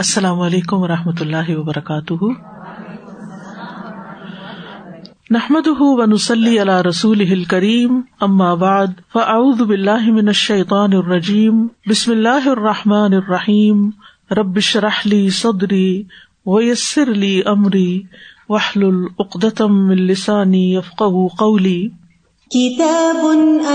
السلام علیکم و رحمۃ اللہ وبرکاتہ۔ نحمد و نسلی علی رسول کریم اما بعد، فاعوذ باللہ من الشیطان الرجیم، بسم اللہ الرحمٰن الرحیم ربش رحلی صدری ویسر لی امری وحل العقدم السانی یفقہ قولی۔ كتاب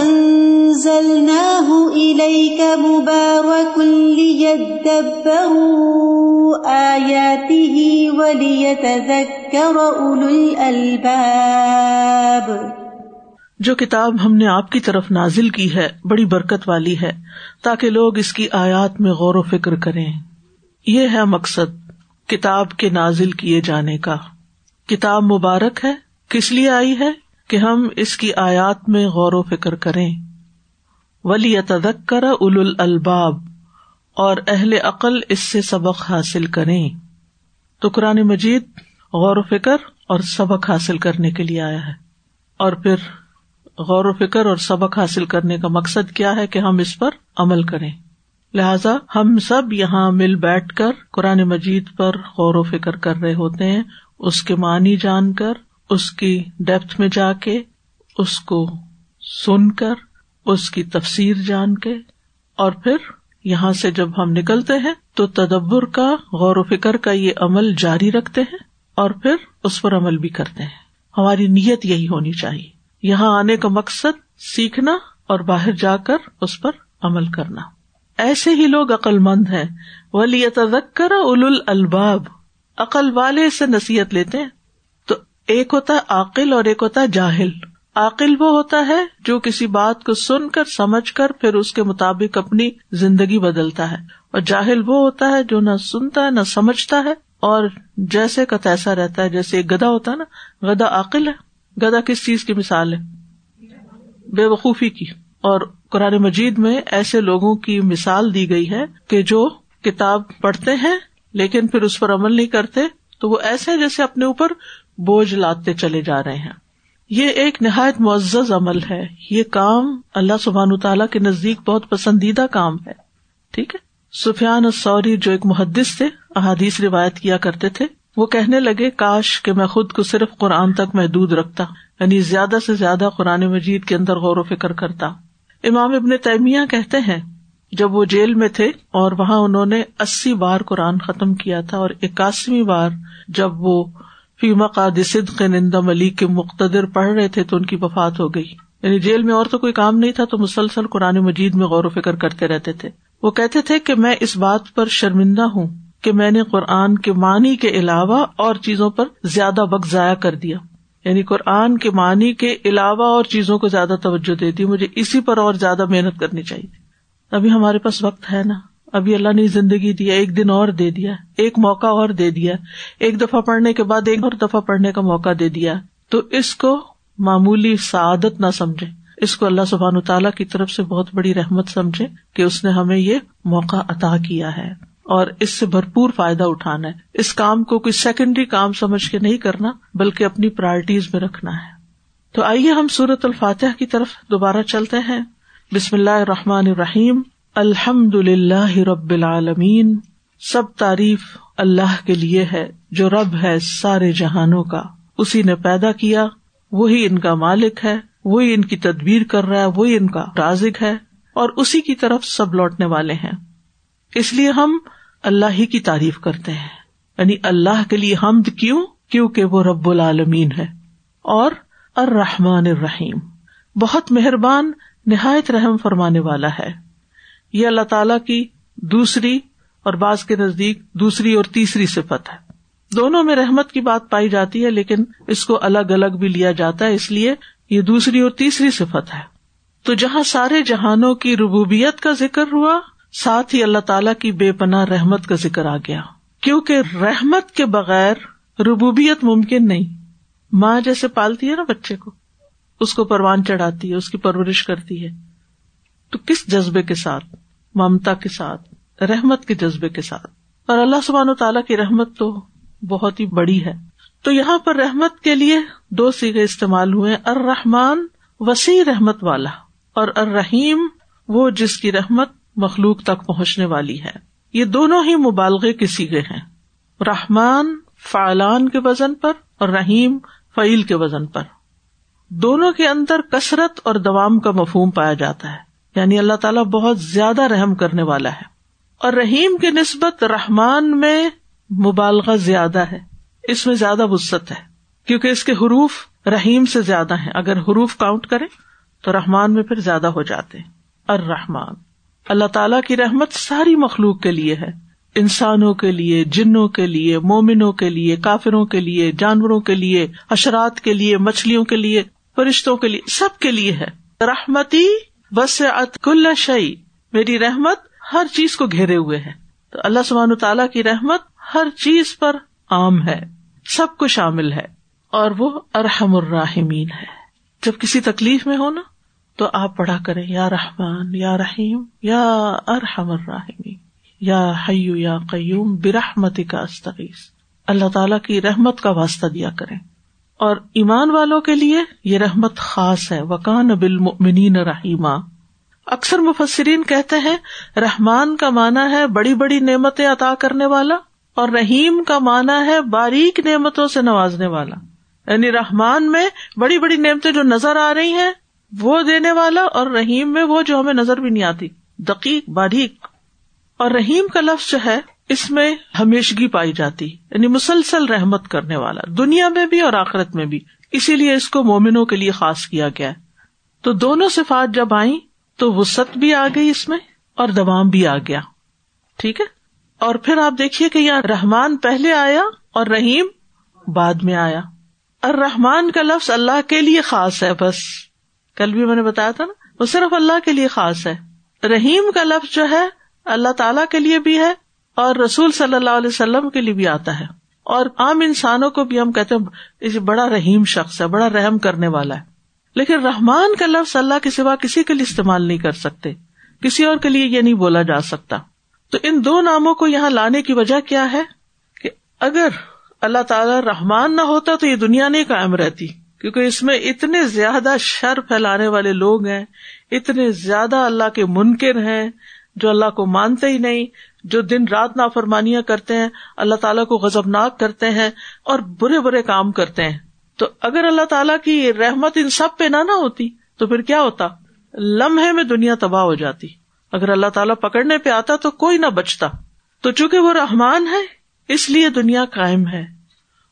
أنزلناه إليك مبارك ليدبروا آياته وليتذكر أولو الألباب جو کتاب ہم نے آپ کی طرف نازل کی ہے، بڑی برکت والی ہے، تاکہ لوگ اس کی آیات میں غور و فکر کریں۔ یہ ہے مقصد، کتاب کے نازل کیے جانے کا۔ کتاب مبارک ہے؟ کس لیے آئی ہے؟ کہ ہم اس کی آیات میں غور و فکر کریں۔ ولی تدک کر اول الباب اور اہل عقل اس سے سبق حاصل کریں۔ تو قرآن مجید غور و فکر اور سبق حاصل کرنے کے لیے آیا ہے۔ اور پھر غور و فکر اور سبق حاصل کرنے کا مقصد کیا ہے کہ ہم اس پر عمل کریں۔ لہذا ہم سب یہاں مل بیٹھ کر قرآن مجید پر غور و فکر کر رہے ہوتے ہیں، اس کے معنی جان کر اس کی ڈیپتھ میں جا کے، اس کو سن کر، اس کی تفسیر جان کے۔ اور پھر یہاں سے جب ہم نکلتے ہیں، تو تدبر کا، غور و فکر کا یہ عمل جاری رکھتے ہیں۔ اور پھر اس پر عمل بھی کرتے ہیں۔ ہماری نیت یہی ہونی چاہیے۔ یہاں آنے کا مقصد سیکھنا اور باہر جا کر اس پر عمل کرنا۔ ایسے ہی لوگ عقل مند ہیں۔ ولی تذکر اول الباب عقل والے سے نصیحت لیتے ہیں۔ ایک ہوتا ہے عقل اور ایک ہوتا ہے جاہل۔ عقل وہ ہوتا ہے جو کسی بات کو سن کر، سمجھ کر، پھر اس کے مطابق اپنی زندگی بدلتا ہے۔ اور جاہل وہ ہوتا ہے جو نہ سنتا ہے نہ سمجھتا ہے، اور جیسے کا تیسا رہتا ہے۔ جیسے ایک گدا ہوتا ہے نا گدا عقل ہے۔ گدا کس چیز کی مثال ہے؟ بے وقوفی کی۔ اور قرآن مجید میں ایسے لوگوں کی مثال دی گئی ہے کہ جو کتاب پڑھتے ہیں لیکن پھر اس پر عمل نہیں کرتے، تو وہ ایسے جیسے اپنے اوپر بوجھ لاتے چلے جا رہے ہیں۔ یہ ایک نہایت معزز عمل ہے۔ یہ کام اللہ سبحان تعالیٰ کے نزدیک بہت پسندیدہ کام ہے۔ ٹھیک ہے؟ سفیان سوری جو ایک محدث تھے، احادیث روایت کیا کرتے تھے، وہ کہنے لگے، کاش کہ میں خود کو صرف قرآن تک محدود رکھتا یعنی زیادہ سے زیادہ قرآن مجید کے اندر غور و فکر کرتا۔ امام ابن تیمیہ کہتے ہیں، جب وہ جیل میں تھے اور وہاں انہوں نے اسی بار قرآن ختم کیا تھا اور اکاسویں بار جب وہ فیما قاد صدق نندا ملیک کے مقتدر پڑھ رہے تھے تو ان کی وفات ہو گئی۔ یعنی جیل میں اور تو کوئی کام نہیں تھا تو مسلسل قرآن مجید میں غور و فکر کرتے رہتے تھے۔ وہ کہتے تھے کہ میں اس بات پر شرمندہ ہوں کہ میں نے قرآن کے معنی کے علاوہ اور چیزوں پر زیادہ وقت ضائع کر دیا۔ یعنی قرآن کے معنی کے علاوہ اور چیزوں کو زیادہ توجہ دے دی۔ مجھے اسی پر اور زیادہ محنت کرنی چاہیے۔ ابھی ہمارے پاس وقت ہے نا۔ ابھی اللہ نے زندگی دیا، ایک دن اور دے دیا، ایک موقع اور دے دیا، ایک دفعہ پڑھنے کے بعد ایک اور دفعہ پڑھنے کا موقع دے دیا۔ تو اس کو معمولی سعادت نہ سمجھے۔ اس کو اللہ سبحان تعالیٰ کی طرف سے بہت بڑی رحمت سمجھے کہ اس نے ہمیں یہ موقع عطا کیا ہے۔ اور اس سے بھرپور فائدہ اٹھانا ہے۔ اس کام کو کوئی سیکنڈری کام سمجھ کے نہیں کرنا، بلکہ اپنی پرائرٹیز میں رکھنا ہے۔ تو آئیے ہم سورت الفاتح کی طرف دوبارہ چلتے ہیں۔ بسم اللہ الرحمن الرحیم۔ الحمد للہ رب العالمین، سب تعریف اللہ کے لیے ہے جو رب ہے سارے جہانوں کا۔ اسی نے پیدا کیا، وہی ان کا مالک ہے، وہی ان کی تدبیر کر رہا ہے، وہی ان کا رازق ہے، اور اسی کی طرف سب لوٹنے والے ہیں۔ اس لیے ہم اللہ ہی کی تعریف کرتے ہیں۔ یعنی اللہ کے لیے حمد کیوں؟ کیونکہ وہ رب العالمین ہے۔ اور الرحمن الرحیم، بہت مہربان، نہایت رحم فرمانے والا ہے۔ یہ اللہ تعالی کی دوسری اور بعض کے نزدیک دوسری اور تیسری صفت ہے۔ دونوں میں رحمت کی بات پائی جاتی ہے، لیکن اس کو الگ الگ بھی لیا جاتا ہے، اس لیے یہ دوسری اور تیسری صفت ہے۔ تو جہاں سارے جہانوں کی ربوبیت کا ذکر ہوا، ساتھ ہی اللہ تعالی کی بے پناہ رحمت کا ذکر آ گیا۔ کیونکہ رحمت کے بغیر ربوبیت ممکن نہیں۔ ماں جیسے پالتی ہے نا بچے کو، اس کو پروان چڑھاتی ہے، اس کی پرورش کرتی ہے۔ تو کس جذبے کے ساتھ؟ ممتا کے ساتھ، رحمت کے جذبے کے ساتھ۔ اور اللہ سبحان و تعالیٰ کی رحمت تو بہت ہی بڑی ہے۔ تو یہاں پر رحمت کے لیے دو سیگے استعمال ہوئے ارحمان وسیع رحمت والا اور اررحیم وہ جس کی رحمت مخلوق تک پہنچنے والی ہے۔ یہ دونوں ہی مبالغے کے سیگے ہیں۔ رحمان فعلان کے وزن پر اور رحیم فعیل کے وزن پر۔ دونوں کے اندر کثرت اور دوام کا مفہوم پایا جاتا ہے۔ یعنی اللہ تعالیٰ بہت زیادہ رحم کرنے والا ہے۔ اور رحیم کی نسبت رحمان میں مبالغہ زیادہ ہے۔ اس میں زیادہ وسط ہے۔ کیونکہ اس کے حروف رحیم سے زیادہ ہیں۔ اگر حروف کاؤنٹ کرے تو رحمان میں پھر زیادہ ہو جاتے ہیں۔ الرحمان اللہ تعالیٰ کی رحمت ساری مخلوق کے لیے ہے۔ انسانوں کے لیے، جنوں کے لیے، مومنوں کے لیے، کافروں کے لیے، جانوروں کے لیے اشرات کے لیے، مچھلیوں کے لیے، فرشتوں کے لیے، سب کے لیے ہے۔ رحمتی بس کل شعی میری رحمت ہر چیز کو گھیرے ہوئے ہے۔ تو اللہ سبحان تعالیٰ کی رحمت ہر چیز پر عام ہے، سب کو شامل ہے، اور وہ ارحم الراحمین ہے۔ جب کسی تکلیف میں ہو نا، تو آپ پڑھا کریں، یا رحمان، یا رحیم، یا ارحم الراحمین، یا حیو یا قیوم برحمتی کا استغیث۔ اللہ تعالیٰ کی رحمت کا واسطہ دیا کریں۔ اور ایمان والوں کے لیے یہ رحمت خاص ہے۔ وکان بالمؤمنین رحیمہ اکثر مفسرین کہتے ہیں، رحمان کا مانا ہے بڑی بڑی نعمتیں عطا کرنے والا اور رحیم کا مانا ہے باریک نعمتوں سے نوازنے والا۔ یعنی رحمان میں بڑی بڑی نعمتیں جو نظر آ رہی ہیں، وہ دینے والا اور رحیم میں وہ جو ہمیں نظر بھی نہیں آتی۔ دقیق، باریک۔ اور رحیم کا لفظ جو ہے اس میں ہمیشگی پائی جاتی یعنی مسلسل رحمت کرنے والا، دنیا میں بھی اور آخرت میں بھی۔ اسی لیے اس کو مومنوں کے لیے خاص کیا گیا۔ تو دونوں صفات جب آئی تو وسط بھی آ گئی اس میں اور دوام بھی آ گیا۔ ٹھیک ہے؟ اور پھر آپ دیکھیے کہ یہاں رحمان پہلے آیا اور رحیم بعد میں آیا۔ اور رحمان کا لفظ اللہ کے لیے خاص ہے، بس۔ کل بھی میں نے بتایا تھا نا، وہ صرف اللہ کے لیے خاص ہے۔ رحیم کا لفظ جو ہے، اللہ تعالی کے لیے بھی ہے اور رسول صلی اللہ علیہ وسلم کے لیے بھی آتا ہے۔ اور عام انسانوں کو بھی ہم کہتے ہیں بڑا رحیم شخص ہے، بڑا رحم کرنے والا ہے۔ لیکن رحمان کا لفظ اللہ کے سوا کسی کے لیے استعمال نہیں کر سکتے۔ کسی اور کے لیے یہ نہیں بولا جا سکتا۔ تو ان دو ناموں کو یہاں لانے کی وجہ کیا ہے؟ کہ اگر اللہ تعالی رحمان نہ ہوتا تو یہ دنیا نہیں قائم رہتی۔ کیونکہ اس میں اتنے زیادہ شر پھیلانے والے لوگ ہیں، اتنے زیادہ اللہ کے منکر ہیں جو اللہ کو مانتے ہی نہیں۔ جو دن رات نافرمانیاں کرتے ہیں، اللہ تعالیٰ کو غزبناک کرتے ہیں اور برے برے کام کرتے ہیں۔ تو اگر اللہ تعالیٰ کی رحمت ان سب پہ نہ نہ ہوتی، تو پھر کیا ہوتا؟ لمحے میں دنیا تباہ ہو جاتی۔ اگر اللہ تعالیٰ پکڑنے پہ آتا تو کوئی نہ بچتا۔ تو چونکہ وہ رحمان ہے، اس لیے دنیا قائم ہے۔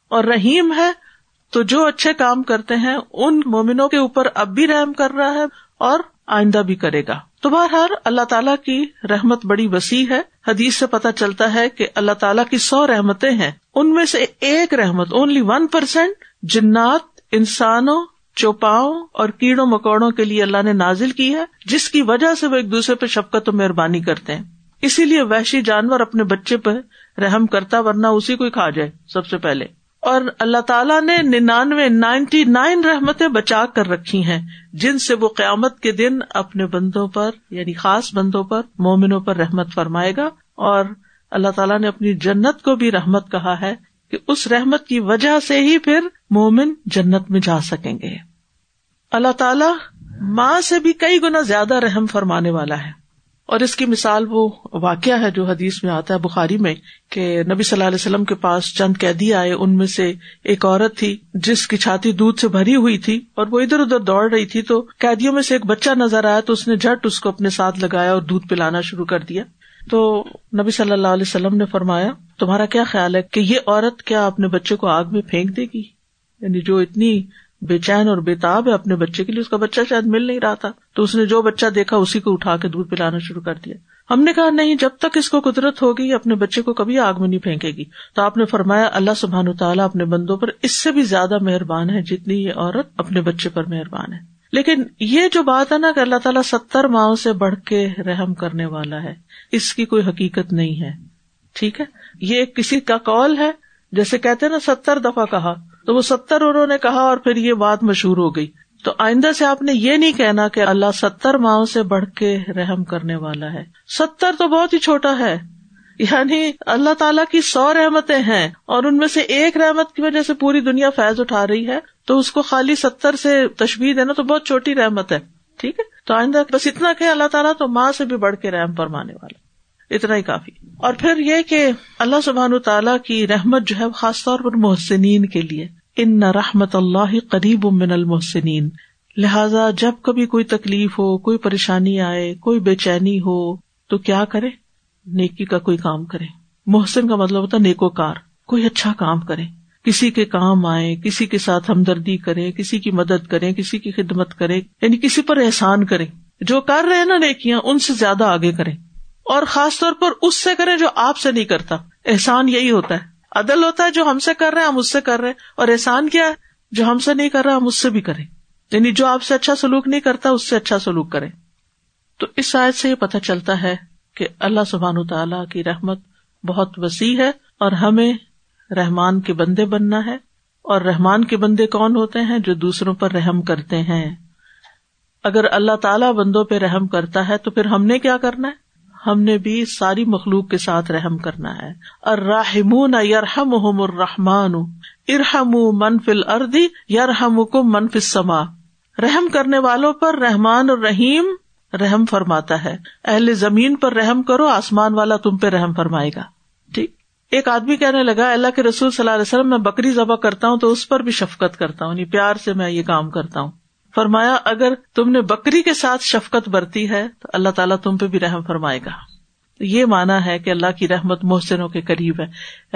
اور رحیم ہے، تو جو اچھے کام کرتے ہیں، ان مومنوں کے اوپر اب بھی رحم کر رہا ہے اور آئندہ بھی کرے گا۔ تو بہرحال اللہ تعالیٰ کی رحمت بڑی وسیع ہے۔ حدیث سے پتہ چلتا ہے کہ اللہ تعالیٰ کی سو رحمتیں ہیں۔ ان میں سے ایک رحمت اونلی ون پرسینٹ جنات، انسانوں، چوپاؤں اور کیڑوں مکوڑوں کے لیے اللہ نے نازل کی ہے، جس کی وجہ سے وہ ایک دوسرے پہ شفقت و مہربانی کرتے ہیں۔ اسی لیے وحشی جانور اپنے بچے پہ رحم کرتا، ورنہ اسی کو ہی کھا جائے سب سے پہلے۔ اور اللہ تعالیٰ نے ننانوے نائنٹی نائن رحمتیں بچا کر رکھی ہیں، جن سے وہ قیامت کے دن اپنے بندوں پر یعنی خاص بندوں پر، مومنوں پر رحمت فرمائے گا۔ اور اللہ تعالیٰ نے اپنی جنت کو بھی رحمت کہا ہے کہ اس رحمت کی وجہ سے ہی پھر مومن جنت میں جا سکیں گے۔ اللہ تعالیٰ ماں سے بھی کئی گنا زیادہ رحم فرمانے والا ہے۔ اور اس کی مثال وہ واقعہ ہے جو حدیث میں آتا ہے بخاری میں کہ نبی صلی اللہ علیہ وسلم کے پاس چند قیدی آئے، ان میں سے ایک عورت تھی جس کی چھاتی دودھ سے بھری ہوئی تھی اور وہ ادھر ادھر دوڑ رہی تھی تو قیدیوں میں سے ایک بچہ نظر آیا تو اس نے جھٹ اس کو اپنے ساتھ لگایا اور دودھ پلانا شروع کر دیا۔ تو نبی صلی اللہ علیہ وسلم نے فرمایا، تمہارا کیا خیال ہے کہ یہ عورت کیا اپنے بچے کو آگ میں پھینک دے گی؟ یعنی جو اتنی بے چین اور بےتاب ہے، اپنے بچے کے لیے اس کا بچہ شاید مل نہیں رہا تھا۔ تو اس نے جو بچہ دیکھا، اسی کو اٹھا کے دودھ پلانا شروع کر دیا۔ ہم نے کہا، نہیں، جب تک اس کو قدرت ہوگی، اپنے بچے کو کبھی آگ میں نہیں پھینکے گی۔ تو آپ نے فرمایا، اللہ سبحان تعالیٰ اپنے بندوں پر اس سے بھی زیادہ مہربان ہے، جتنی یہ عورت اپنے بچے پر مہربان ہے۔ لیکن یہ جو بات ہے نا کہ اللہ تعالیٰ ستر ماؤں سے بڑھ کے رحم کرنے والا ہے، اس کی کوئی حقیقت نہیں ہے۔ ٹھیک ہے؟ یہ کسی کا کال ہے، جیسے کہتے نا، ستر دفعہ کہا۔ تو وہ ستر انہوں نے کہا اور پھر یہ بات مشہور ہو گئی۔ تو آئندہ سے آپ نے یہ نہیں کہنا کہ اللہ ستر ماؤں سے بڑھ کے رحم کرنے والا ہے۔ ستر تو بہت ہی چھوٹا ہے۔ یعنی اللہ تعالیٰ کی سو رحمتیں ہیں اور ان میں سے ایک رحمت کی وجہ سے پوری دنیا فیض اٹھا رہی ہے۔ تو اس کو خالی ستر سے تشبیح دینا تو بہت چھوٹی رحمت ہے۔ ٹھیک ہے؟ تو آئندہ بس اتنا کہ اللہ تعالیٰ تو ماں سے بھی بڑھ کے رحم فرمانے والا اتنا ہی کافی۔ اور پھر یہ کہ اللہ سبحان تعالیٰ کی رحمت جو ہے خاص طور پر محسنین کے لیے۔ ان نہ رحمت اللہ قریب من المحسنین۔ لہذا جب کبھی کوئی تکلیف ہو، کوئی پریشانی آئے، کوئی بے چینی ہو، تو کیا کرے؟ نیکی کا کوئی کام کرے۔ محسن کا مطلب ہوتا نیکو کار کوئی اچھا کام کرے۔ کسی کے کام آئے، کسی کے ساتھ ہمدردی کرے، کسی کی مدد کرے، کسی کی خدمت کرے یعنی کسی پر احسان کرے۔ جو کر رہے نا نیکیاں، ان سے زیادہ آگے کرے۔ اور خاص طور پر اس سے کریں جو آپ سے نہیں کرتا۔ احسان یہی ہوتا ہے۔ عدل ہوتا ہے جو ہم سے کر رہے ہیں، ہم اس سے کر رہے اور احسان کیا ہے؟ جو ہم سے نہیں کر رہا، ہم اس سے بھی کریں۔ یعنی جو آپ سے اچھا سلوک نہیں کرتا، اس سے اچھا سلوک کرے تو اس شاید سے یہ پتہ چلتا ہے کہ اللہ سبحان تعالیٰ کی رحمت بہت وسیع ہے اور ہمیں رحمان کے بندے بننا ہے۔ اور رحمان کے بندے کون ہوتے ہیں؟ جو دوسروں پر رحم کرتے ہیں۔ اگر اللہ تعالیٰ بندوں پہ رحم کرتا ہے تو پھر ہم نے کیا کرنا ہے؟ ہم نے بھی ساری مخلوق کے ساتھ رحم کرنا ہے۔ الرحمون یرحم الرحمان۔ ارحم منفل اردی یرحم کو منف سما رحم کرنے والوں پر رحمان اور رحیم رحم فرماتا ہے۔ اہل زمین پر رحم کرو، آسمان والا تم پہ رحم فرمائے گا۔ ٹھیک۔ ایک آدمی کہنے لگا، اللہ کے رسول صلی اللہ علیہ وسلم، میں بکری ذبح کرتا ہوں تو اس پر بھی شفقت کرتا ہوں یعنی پیار سے میں یہ کام کرتا ہوں۔ فرمایا، اگر تم نے بکری کے ساتھ شفقت برتی ہے، تو اللہ تعالیٰ تم پہ بھی رحم فرمائے گا۔ یہ مانا ہے کہ اللہ کی رحمت محسنوں کے قریب ہے۔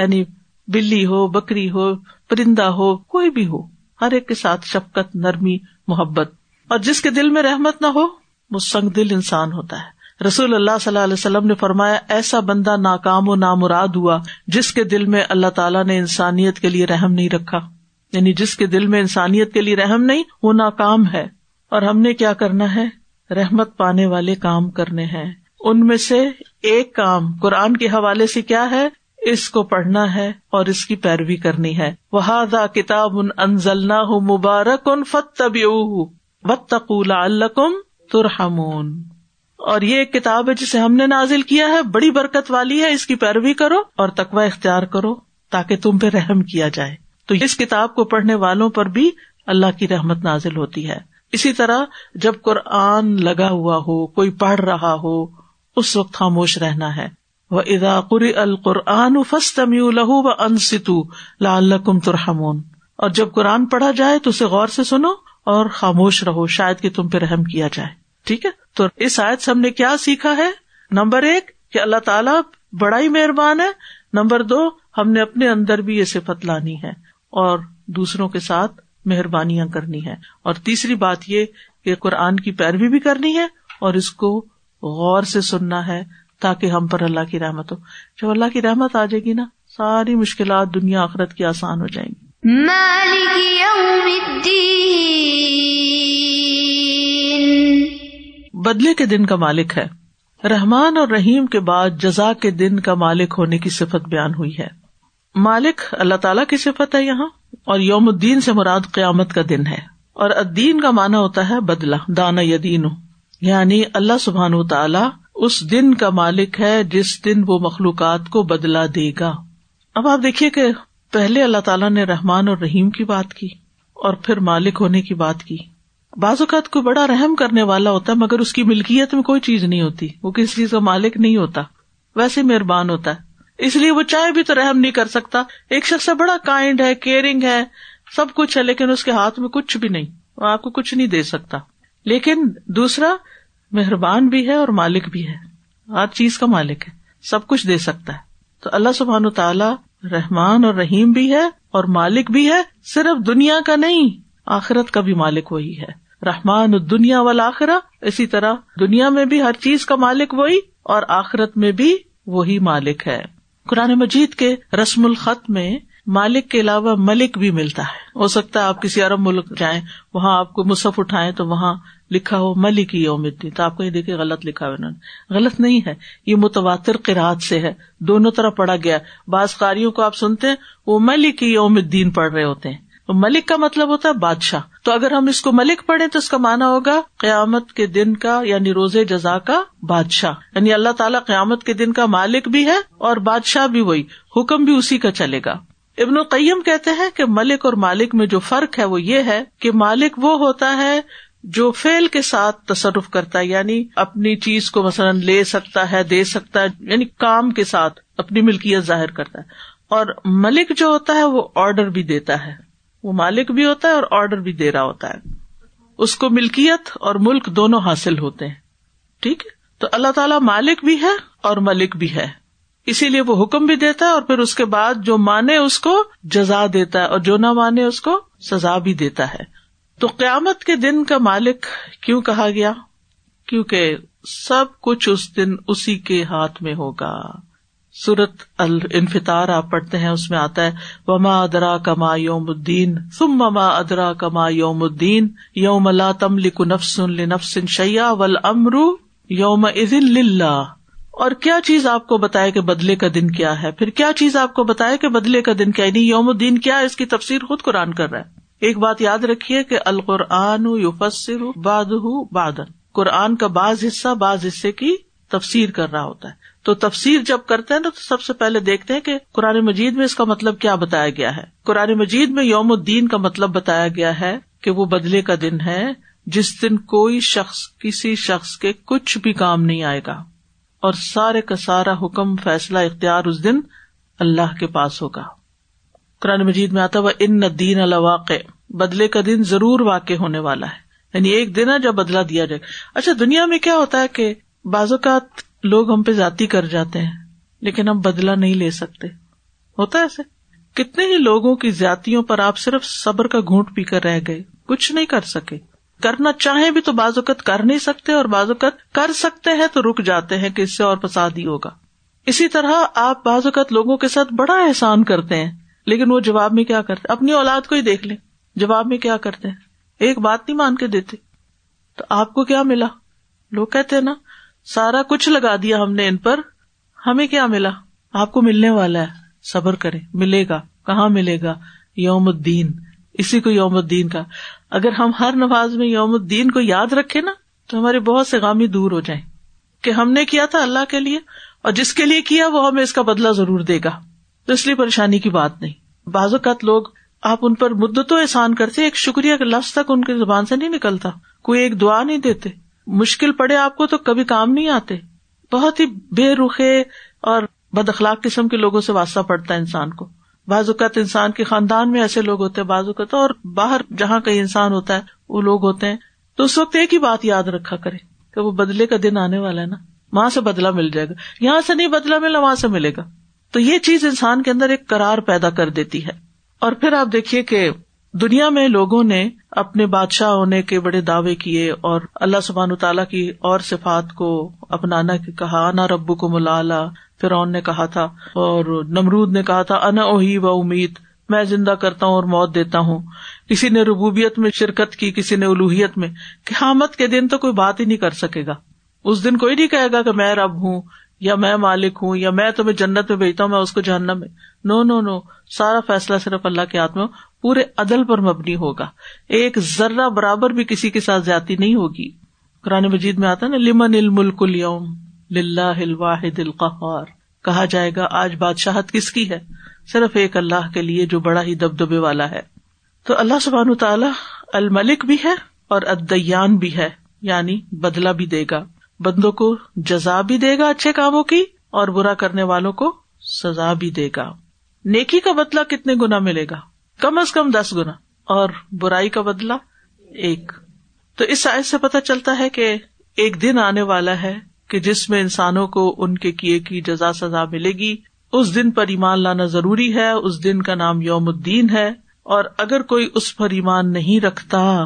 یعنی بلی ہو، بکری ہو، پرندہ ہو، کوئی بھی ہو، ہر ایک کے ساتھ شفقت، نرمی، محبت۔ اور جس کے دل میں رحمت نہ ہو وہ سنگ دل انسان ہوتا ہے۔ رسول اللہ صلی اللہ علیہ وسلم نے فرمایا، ایسا بندہ ناکام و نامراد ہوا جس کے دل میں اللہ تعالیٰ نے انسانیت کے لیے رحم نہیں رکھا۔ یعنی جس کے دل میں انسانیت کے لیے رحم نہیں، وہ ناکام ہے۔ اور ہم نے کیا کرنا ہے؟ رحمت پانے والے کام کرنے ہیں۔ ان میں سے ایک کام قرآن کے حوالے سے کیا ہے؟ اس کو پڑھنا ہے اور اس کی پیروی کرنی ہے۔ وہ کتاب ان انزلنا ہوں مبارک ان فت طبی بتقول الکم ترحمون۔ اور یہ ایک کتاب ہے جسے ہم نے نازل کیا ہے۔ بڑی برکت والی ہے۔ اس کی پیروی کرو اور تقوا اختیار کرو تاکہ تم پہ رحم کیا جائے۔ تو اس کتاب کو پڑھنے والوں پر بھی اللہ کی رحمت نازل ہوتی ہے۔ اسی طرح جب قرآن لگا ہوا ہو، کوئی پڑھ رہا ہو، اس وقت خاموش رہنا ہے۔ وہ ادا قری القرآن لہو و انستو لعلکم ترحمون۔ اور جب قرآن پڑھا جائے تو اسے غور سے سنو اور خاموش رہو، شاید کہ تم پہ رحم کیا جائے۔ ٹھیک ہے؟ تو اس آیت سے ہم نے کیا سیکھا ہے؟ نمبر ایک، کہ اللہ تعالیٰ بڑا ہی مہربان ہے۔ نمبر دو، ہم نے اپنے اندر بھی یہ صفت لانی ہے۔ اور دوسروں کے ساتھ مہربانیاں کرنی ہے اور تیسری بات یہ کہ قرآن کی پیروی بھی کرنی ہے اور اس کو غور سے سننا ہے تاکہ ہم پر اللہ کی رحمت ہو۔ جب اللہ کی رحمت آ جائے گی نا ساری مشکلات دنیا آخرت کی آسان ہو جائیں گی۔ بدلے کے دن کا مالک ہے۔ رحمان اور رحیم کے بعد جزا کے دن کا مالک ہونے کی صفت بیان ہوئی ہے۔ مالک اللہ تعالیٰ کی صفت ہے یہاں، اور یوم الدین سے مراد قیامت کا دن ہے۔ اور ادین کا مانا ہوتا ہے بدلا دانا یدین۔ یعنی اللہ سبحان و تعالیٰ اس دن کا مالک ہے جس دن وہ مخلوقات کو بدلا دے گا۔ اب آپ دیکھیے کہ پہلے اللہ تعالیٰ نے رحمان اور رحیم کی بات کی، اور پھر مالک ہونے کی بات کی۔ بعض اوقات کو بڑا رحم کرنے والا ہوتا ہے، مگر اس کی ملکیت میں کوئی چیز نہیں ہوتی، وہ کسی چیز کا مالک نہیں ہوتا۔ ویسے مہربان ہوتا ہے۔ اس لیے وہ چاہے بھی تو رحم نہیں کر سکتا۔ ایک شخص بڑا کائنڈ ہے کیئرنگ ہے، سب کچھ ہے، لیکن اس کے ہاتھ میں کچھ بھی نہیں۔ وہ آپ کو کچھ نہیں دے سکتا۔ لیکن دوسرا مہربان بھی ہے اور مالک بھی ہے۔ ہر چیز کا مالک ہے، سب کچھ دے سکتا ہے۔ تو اللہ سبحان تعالیٰ رحمان اور رحیم بھی ہے اور مالک بھی ہے۔ صرف دنیا کا نہیں، آخرت کا بھی مالک وہی ہے۔ رحمان دنیا والا آخرا اسی طرح دنیا میں بھی ہر چیز کا مالک وہی اور آخرت میں بھی وہی مالک ہے۔ قرآن مجید کے رسم الخط میں مالک کے علاوہ ملک بھی ملتا ہے۔ ہو سکتا ہے آپ کسی عرب ملک جائیں، وہاں آپ کو مصحف اٹھائے تو وہاں لکھا ہو ملک یوم الدین۔ تو آپ کو یہ دیکھے غلط لکھا ہو انہوں نے۔ غلط نہیں ہے، یہ متواتر قرآد سے ہے۔ دونوں طرح پڑھا گیا۔ بعض قاریوں کو آپ سنتے ہیں، وہ ملک یوم الدین پڑھ رہے ہوتے ہیں۔ ملک کا مطلب ہوتا ہے بادشاہ۔ تو اگر ہم اس کو ملک پڑھے تو اس کا مانا ہوگا قیامت کے دن کا یعنی روز جزا کا بادشاہ۔ یعنی اللہ تعالیٰ قیامت کے دن کا مالک بھی ہے اور بادشاہ بھی وہی۔ حکم بھی اسی کا چلے گا۔ ابن القیم کہتے ہیں کہ ملک اور مالک میں جو فرق ہے وہ یہ ہے کہ مالک وہ ہوتا ہے جو فیل کے ساتھ تصرف کرتا ہے یعنی اپنی چیز کو مثلاً لے سکتا ہے، دے سکتا ہے یعنی کام کے ساتھ اپنی ملکیت ظاہر کرتا ہے۔ اور ملک جو ہوتا ہے وہ آرڈر بھی دیتا ہے۔ وہ مالک بھی ہوتا ہے اور آرڈر بھی دے رہا ہوتا ہے۔ اس کو ملکیت اور ملک دونوں حاصل ہوتے ہیں۔ ٹھیک ہے؟ تو اللہ تعالیٰ مالک بھی ہے اور ملک بھی ہے۔ اسی لیے وہ حکم بھی دیتا ہے اور پھر اس کے بعد جو مانے اس کو جزا دیتا ہے اور جو نہ مانے اس کو سزا بھی دیتا ہے۔ تو قیامت کے دن کا مالک کیوں کہا گیا؟ کیونکہ سب کچھ اس دن اسی کے ہاتھ میں ہوگا۔ سورت الفطار آپ پڑھتے ہیں، اس میں آتا ہے، وما ادرا کما یوم الدین سم مما ادرا کما یوم الدین یوم اللہ تم لک نفسن لنفس شیا ول امرو یوم ازن اور کیا چیز آپ کو بتائے کہ بدلے کا دن کیا ہے؟ پھر کیا چیز آپ کو بتائے کہ بدلے کا دن کیا یعنی یوم الدین کیا اس کی تفسیر خود قرآن کر رہا ہے۔ ایک بات یاد رکھیے کہ القرآن یفسر باد بادن قرآن کا بعض حصہ بعض حصے کی تفسیر کر رہا ہوتا ہے۔ تو تفسیر جب کرتے ہیں نا تو سب سے پہلے دیکھتے ہیں کہ قرآن مجید میں اس کا مطلب کیا بتایا گیا ہے۔ قرآن مجید میں یوم الدین کا مطلب بتایا گیا ہے کہ وہ بدلے کا دن ہے، جس دن کوئی شخص، کسی شخص کے کچھ بھی کام نہیں آئے گا، اور سارے کا سارا حکم، فیصلہ، اختیار اس دن اللہ کے پاس ہوگا۔ قرآن مجید میں آتا وہ ان دین الواقع بدلے کا دن ضرور واقع ہونے والا ہے۔ یعنی ایک دن ہے جب بدلا دیا جائے۔ اچھا دنیا میں کیا ہوتا ہے کہ بعض اوقات لوگ ہم پہ ذاتی کر جاتے ہیں، لیکن ہم بدلا نہیں لے سکتے۔ ہوتا ایسے؟ کتنے ہی لوگوں کی زیادتیوں پر آپ صرف صبر کا گھونٹ پی کر رہ گئے، کچھ نہیں کر سکے۔ کرنا چاہیں بھی تو بعض اوقات کر نہیں سکتے، اور بعض اوقات کر سکتے ہیں تو رک جاتے ہیں کہ اس سے اور فساد ہی ہوگا۔ اسی طرح آپ بعض اوقات لوگوں کے ساتھ بڑا احسان کرتے ہیں، لیکن وہ جواب میں کیا کرتے؟ اپنی اولاد کو ہی دیکھ لیں۔ جواب میں کیا کرتے ہیں؟ ایک بات نہیں مان کے دیتے۔ تو آپ کو کیا ملا؟ لوگ کہتے ہیں نا سارا کچھ لگا دیا ہم نے ان پر۔ ہمیں کیا ملا؟ آپ کو ملنے والا ہے۔ صبر کرے ملے گا۔ کہاں ملے گا؟ یوم الدین۔ اسی کو یوم الدین کا۔ اگر ہم ہر نماز میں یوم الدین کو یاد رکھے نا، تو ہمارے بہت سے غامی دور ہو جائیں۔ کہ ہم نے کیا تھا اللہ کے لیے، اور جس کے لیے کیا، وہ ہمیں اس کا بدلا ضرور دے گا۔ تو اس لیے پریشانی کی بات نہیں۔ بعض اوقات لوگ آپ ان پر مدتوں احسان کرتے ایک شکریہ لفظ تک ان کی زبان سے نہیں نکلتا۔ کوئی ایک دعا نہیں دیتے۔ مشکل پڑے آپ کو تو کبھی کام نہیں آتے۔ بہت ہی بے رخے اور بد اخلاق قسم کے لوگوں سے واسطہ پڑتا ہے انسان کو۔ بعض اوقات انسان کے خاندان میں ایسے لوگ ہوتے ہیں، بعض اوقات اور باہر جہاں کئی انسان ہوتا ہے، وہ لوگ ہوتے ہیں۔ تو اس وقت ایک ہی بات یاد رکھا کرے کہ وہ بدلے کا دن آنے والا ہے نا۔ وہاں سے بدلا مل جائے گا۔ یہاں سے نہیں بدلا ملا وہاں سے ملے گا۔ تو یہ چیز انسان کے اندر ایک کرار پیدا کر دیتی ہے۔ اور پھر آپ دیکھیے کہ دنیا میں لوگوں نے اپنے بادشاہ ہونے کے بڑے دعوے کیے اور اللہ سبحان تعالیٰ کی اور صفات کو اپنانا کہا، انا ربو کو ملا فرعون نے کہا تھا اور نمرود نے کہا تھا، انا اوہی و امید میں زندہ کرتا ہوں اور موت دیتا ہوں۔ کسی نے ربوبیت میں شرکت کی، کسی نے الوحیت میں، قیامت کے دن تو کوئی بات ہی نہیں کر سکے گا۔ اس دن کوئی نہیں کہے گا کہ میں رب ہوں یا میں مالک ہوں یا میں تمہیں جنت میں بھیجتا ہوں، میں اس کو جاننا میں۔ نو نو نو، سارا فیصلہ صرف اللہ کے ہاتھ میں پورے عدل پر مبنی ہوگا۔ ایک ذرہ برابر بھی کسی کے ساتھ زیادتی نہیں ہوگی۔ قرآن مجید میں آتا نا، لمن الملک اليوم للہ الواحد القہار۔ کہا جائے گا، آج بادشاہت کس کی ہے؟ صرف ایک اللہ کے لیے جو بڑا ہی دبدبے والا ہے۔ تو اللہ سبحان تعالیٰ الملک بھی ہے اور ادیان بھی ہے یعنی بدلا بھی دے گا۔ بندوں کو جزا بھی دے گا اچھے کاموں کی اور برا کرنے والوں کو سزا بھی دے گا۔ نیکی کا بدلا کتنے گنا ملے گا؟ کم از کم دس گنا اور برائی کا بدلا ایک۔ تو اس سائز سے پتا چلتا ہے کہ ایک دن آنے والا ہے کہ جس میں انسانوں کو ان کے کیے کی جزا سزا ملے گی، اس دن پر ایمان لانا ضروری ہے، اس دن کا نام یوم الدین ہے۔ اور اگر کوئی اس پر ایمان نہیں رکھتا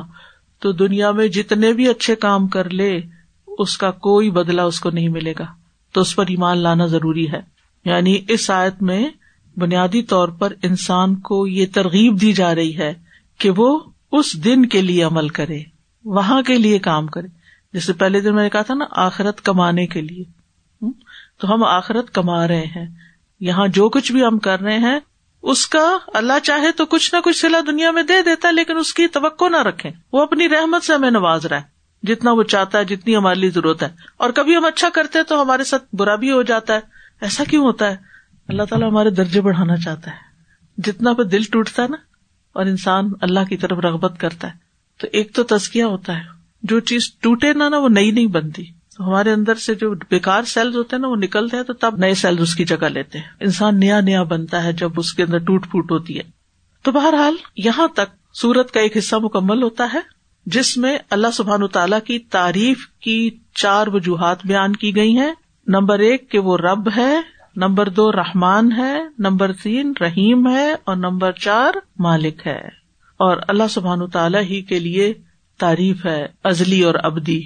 تو دنیا میں جتنے بھی اچھے کام کر لے، اس کا کوئی بدلا اس کو نہیں ملے گا۔ تو اس پر ایمان لانا ضروری ہے۔ یعنی اس آیت میں بنیادی طور پر انسان کو یہ ترغیب دی جا رہی ہے کہ وہ اس دن کے لیے عمل کرے، وہاں کے لیے کام کرے۔ جیسے پہلے دن میں نے کہا تھا نا، آخرت کمانے کے لیے۔ تو ہم آخرت کما رہے ہیں۔ یہاں جو کچھ بھی ہم کر رہے ہیں، اس کا اللہ چاہے تو کچھ نہ کچھ سلا دنیا میں دے دیتا ہے، لیکن اس کی توقع نہ رکھے وہ اپنی رحمت سے ہمیں نواز رہا ہے۔ جتنا وہ چاہتا ہے، جتنی ہمارے لیے ضرورت ہے۔ اور کبھی ہم اچھا کرتے ہیں تو ہمارے ساتھ برا بھی ہو جاتا ہے۔ ایسا کیوں ہوتا ہے؟ اللہ تعالیٰ ہمارے درجے بڑھانا چاہتا ہے۔ جتنا پہ دل ٹوٹتا ہے نا، اور انسان اللہ کی طرف رغبت کرتا ہے، تو ایک تو تزکیا ہوتا ہے۔ جو چیز ٹوٹے نہ نا، وہ نئی نہیں بنتی۔ تو ہمارے اندر سے جو بےکار سیلز ہوتے ہیں نا، وہ نکلتے ہیں، تو تب نئے سیلز اس کی جگہ لیتے ہیں۔ انسان نیا نیا بنتا ہے جب اس کے اندر ٹوٹ پھوٹ ہوتی ہے۔ تو بہرحال، یہاں تک سورت کا ایک حصہ مکمل ہوتا ہے، جس میں اللہ سبحان تعالیٰ کی تعریف کی چار وجوہات بیان کی گئی ہیں۔ نمبر ایک، کہ وہ رب ہے۔ نمبر دو رحمان ہے، نمبر تین رحیم ہے، اور نمبر چار مالک ہے۔ اور اللہ سبحان تعالیٰ ہی کے لیے تعریف ہے، ازلی اور ابدی۔